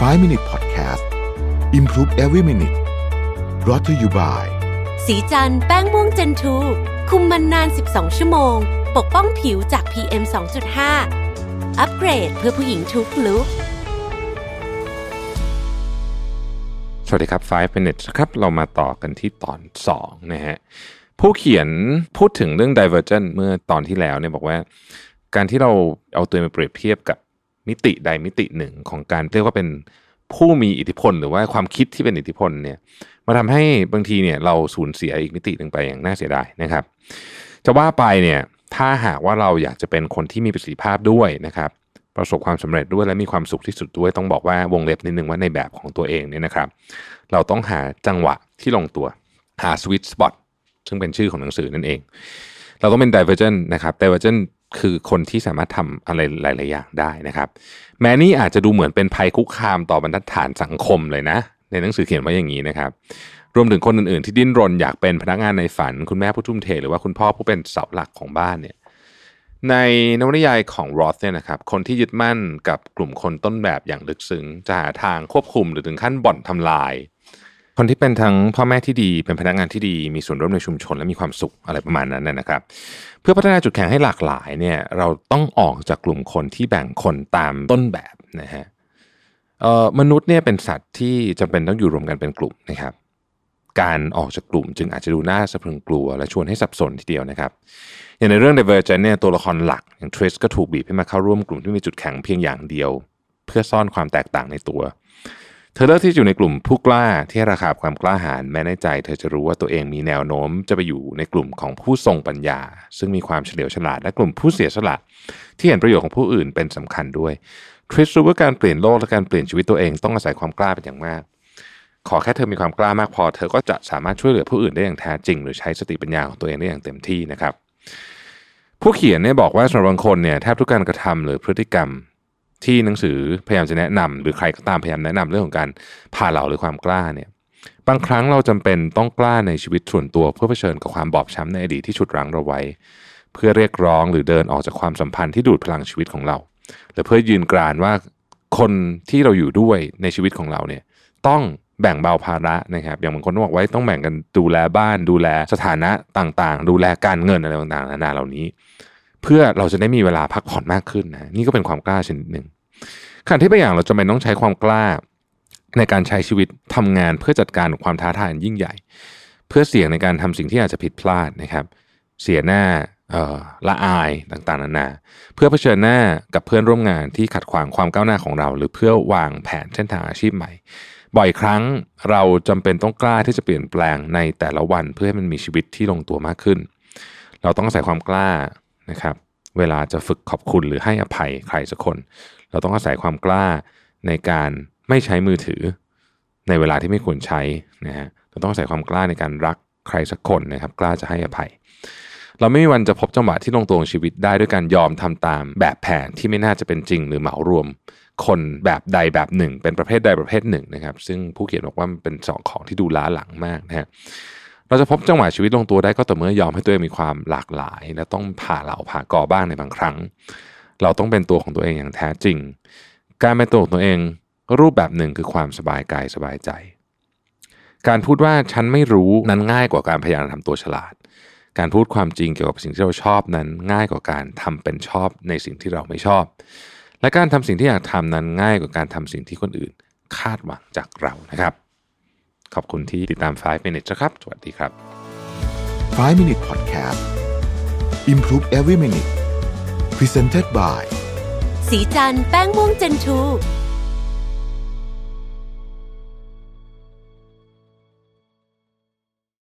5 Minute Podcast Improve Every Minute brought to you by สีจันแป้งม่วงเจนทูคุมมันนาน 12 ชั่วโมง ปกป้องผิวจาก PM 2.5 อัปเกรดเพื่อผู้หญิงทุกลุกสวัสดีครับ 5 minutes ครับ เรามาต่อกันที่ตอน 2 นะฮะ ผู้เขียนพูดถึงเรื่อง divergent เมื่อตอนที่แล้วเนี่ยบอกว่า การที่เราเอาตัวมาเปรียบเทียบกับ มิติใดมิติหนึ่งของการเรียกว่าเป็นผู้มีอิทธิพล หรือว่าความคิดที่เป็นอิทธิพลเนี่ยมาทำให้บางทีเนี่ยเราสูญเสียอีกมิติหนึ่งไปอย่างน่าเสียดายนะครับ จะว่าไปเนี่ยถ้าหากว่าเราอยากจะเป็นคนที่มีประสิทธิภาพด้วยนะครับ ประสบความสำเร็จด้วยและมีความสุขที่สุดด้วย ต้องบอกว่าวงเล็บนิดนึงว่าในแบบของตัวเองเนี่ยนะครับ เราต้องหาจังหวะที่ลงตัวหา sweet spot ซึ่งเป็นชื่อของหนังสือนั่นเอง เราต้องเป็น divergent นะครับ divergent คือคนที่สามารถทำอะไรหลาย ๆ อย่างได้นะครับ แม้นี่อาจจะดูเหมือนเป็นภัยคุกคามต่อบรรทัดฐานสังคมเลยนะ ในหนังสือเขียนไว้อย่างนี้นะครับ รวมถึงคนอื่น ๆ ที่ดิ้นรนอยากเป็นพนักงานในฝัน คุณแม่ผู้ทุ่มเท หรือว่าคุณพ่อผู้เป็นเสาหลักของบ้านเนี่ยในนวนิยายของรอสเนี่ยนะครับ คนที่ยึดมั่นกับกลุ่มคนต้นแบบอย่างลึกซึ้งจะหาทางควบคุมหรือถึงขั้นบ่อนทำลาย คนที่เป็นทั้งพ่อแม่ที่ดีเป็นพนักงานที่ดีมีส่วนร่วมในชุมชนและมีความสุขอะไรประมาณนั้นนะนะครับ เพื่อพัฒนาจุดแข็งให้หลากหลายเนี่ยเราต้องออกจากกลุ่มคนที่แบ่งคนตามต้นแบบนะฮะมนุษย์เนี่ยเป็นสัตว์ที่จำเป็นต้องอยู่รวมกันเป็นกลุ่มนะครับ การออกจากกลุ่มจึงอาจจะดูน่าสะพรึงกลัว และชวนให้สับสนทีเดียวนะครับ อย่างในเรื่อง Divergent เนี่ยตัวละครหลักอย่าง Trace ก็ถูกบีบให้มาเข้าร่วมกลุ่มที่มีจุดแข็งเพียงอย่างเดียว เพื่อซ่อนความแตกต่างในตัว เธอเลือกที่อยู่ในกลุ่มผู้กล้าที่ราคาความกล้าหาญแม้ในใจเธอจะรู้ว่าตัวเองมีแนวโน้มจะไปอยู่ในกลุ่มของผู้ทรงปัญญา ซึ่งมีความเฉลียวฉลาดและกลุ่มผู้เสียสละ ที่เห็นประโยชน์ของผู้อื่นเป็นสำคัญด้วยทริสรู้ว่าการเปลี่ยนโลกและการเปลี่ยนชีวิตตัวเองต้องอาศัยความกล้าเป็นอย่างมาก ขอแค่เธอมีความกล้ามากพอ เธอก็จะสามารถช่วยเหลือผู้อื่นได้อย่างแท้จริง หรือใช้สติปัญญาของตัวเองได้อย่างเต็มที่นะครับ ผู้เขียนเนี่ยบอกว่าสำหรับบางคนเนี่ยแทบทุกการกระทำหรือพฤติกรรม ที่หนังสือพยายามจะแนะนำหรือใครก็ตามพยายามแนะนำเรื่องของการพาเราหรือความกล้าเนี่ยบางครั้งเราจำเป็นต้องกล้าในชีวิตส่วนตัว เพื่อเผชิญกับความบอบช้ำในอดีตที่ฉุดรั้งเราไว้ เพื่อเรียกร้องหรือเดินออกจากความสัมพันธ์ที่ดูดพลังชีวิตของเรา หรือเพื่อยืนกรานว่าคนที่เราอยู่ด้วยในชีวิตของเราเนี่ยต้องแบ่งเบาภาระนะครับอย่างบางคนบอกไว้ต้องแบ่งกันดูแลบ้าน ดูแลสถานะต่างๆ ดูแลการเงินอะไรต่างๆนานาเหล่านี้ เพื่อเราจะได้มีเวลาพักผ่อนมากขึ้นนะนี่ก็เป็นความกล้าชนิดหนึ่งขณะที่บางอย่างเราจะเป็นต้องใช้ความกล้าในการใช้ชีวิตทำงานเพื่อจัดการกับความท้าทายยิ่งใหญ่ เพื่อเสี่ยงในการทำสิ่งที่อาจจะผิดพลาดนะครับ เสียหน้าละอายต่างๆนานา เพื่อเผชิญหน้ากับเพื่อนร่วมงานที่ขัดขวางความก้าวหน้าของเรา หรือเพื่อวางแผนเส้นทางอาชีพใหม่ บ่อยครั้งเราจำเป็นต้องกล้าที่จะเปลี่ยนแปลงในแต่ละวันเพื่อให้มันมีชีวิตที่ลงตัวมากขึ้น เราต้องอาศัยความกล้า นะครับ เวลาจะฝึกขอบคุณหรือให้อภัยใครสักคน เราต้องอาศัยความกล้าในการไม่ใช้มือถือ ในเวลาที่ไม่ควรใช้นะฮะเราต้องอาศัยความกล้าในการรักใครสักคนนะครับ กล้าจะให้อภัย เราไม่มีวันจะพบจังหวะที่ลงตัวของชีวิตได้ด้วยการยอมทำตามแบบแผนที่ไม่น่าจะเป็นจริงหรือเหมารวม คนแบบใดแบบหนึ่ง เป็นประเภทใดประเภทหนึ่งนะครับ ซึ่งผู้เขียนบอกว่ามันเป็นสองของที่ดูล้าหลังมากนะฮะ เราจะพบจังหวะชีวิตลงตัวได้ก็ต่อเมื่อยอมให้ตัวเองมีความหลากหลาย และต้องผ่าเหล่าผ่ากอบ้างในบางครั้ง เราต้องเป็นตัวของตัวเองอย่างแท้จริง การเป็นตัวของตัวเองรูปแบบหนึ่งคือความสบายกายสบายใจ การพูดว่าฉันไม่รู้นั้นง่ายกว่าการพยายามทำตัวฉลาด การพูดความจริงเกี่ยวกับสิ่งที่เราชอบนั้นง่ายกว่าการทำเป็นชอบในสิ่งที่เราไม่ชอบ และการทำสิ่งที่อยากทำนั้นง่ายกว่าการทำสิ่งที่คนอื่น คาดหวังจากเรานะครับ ขอบคุณที่ติดตาม 5 minutes นะครับ สวัสดีครับ 5 Minute Podcast Improve Every Minute Presented by สีจันแป้งม่วงเจนทู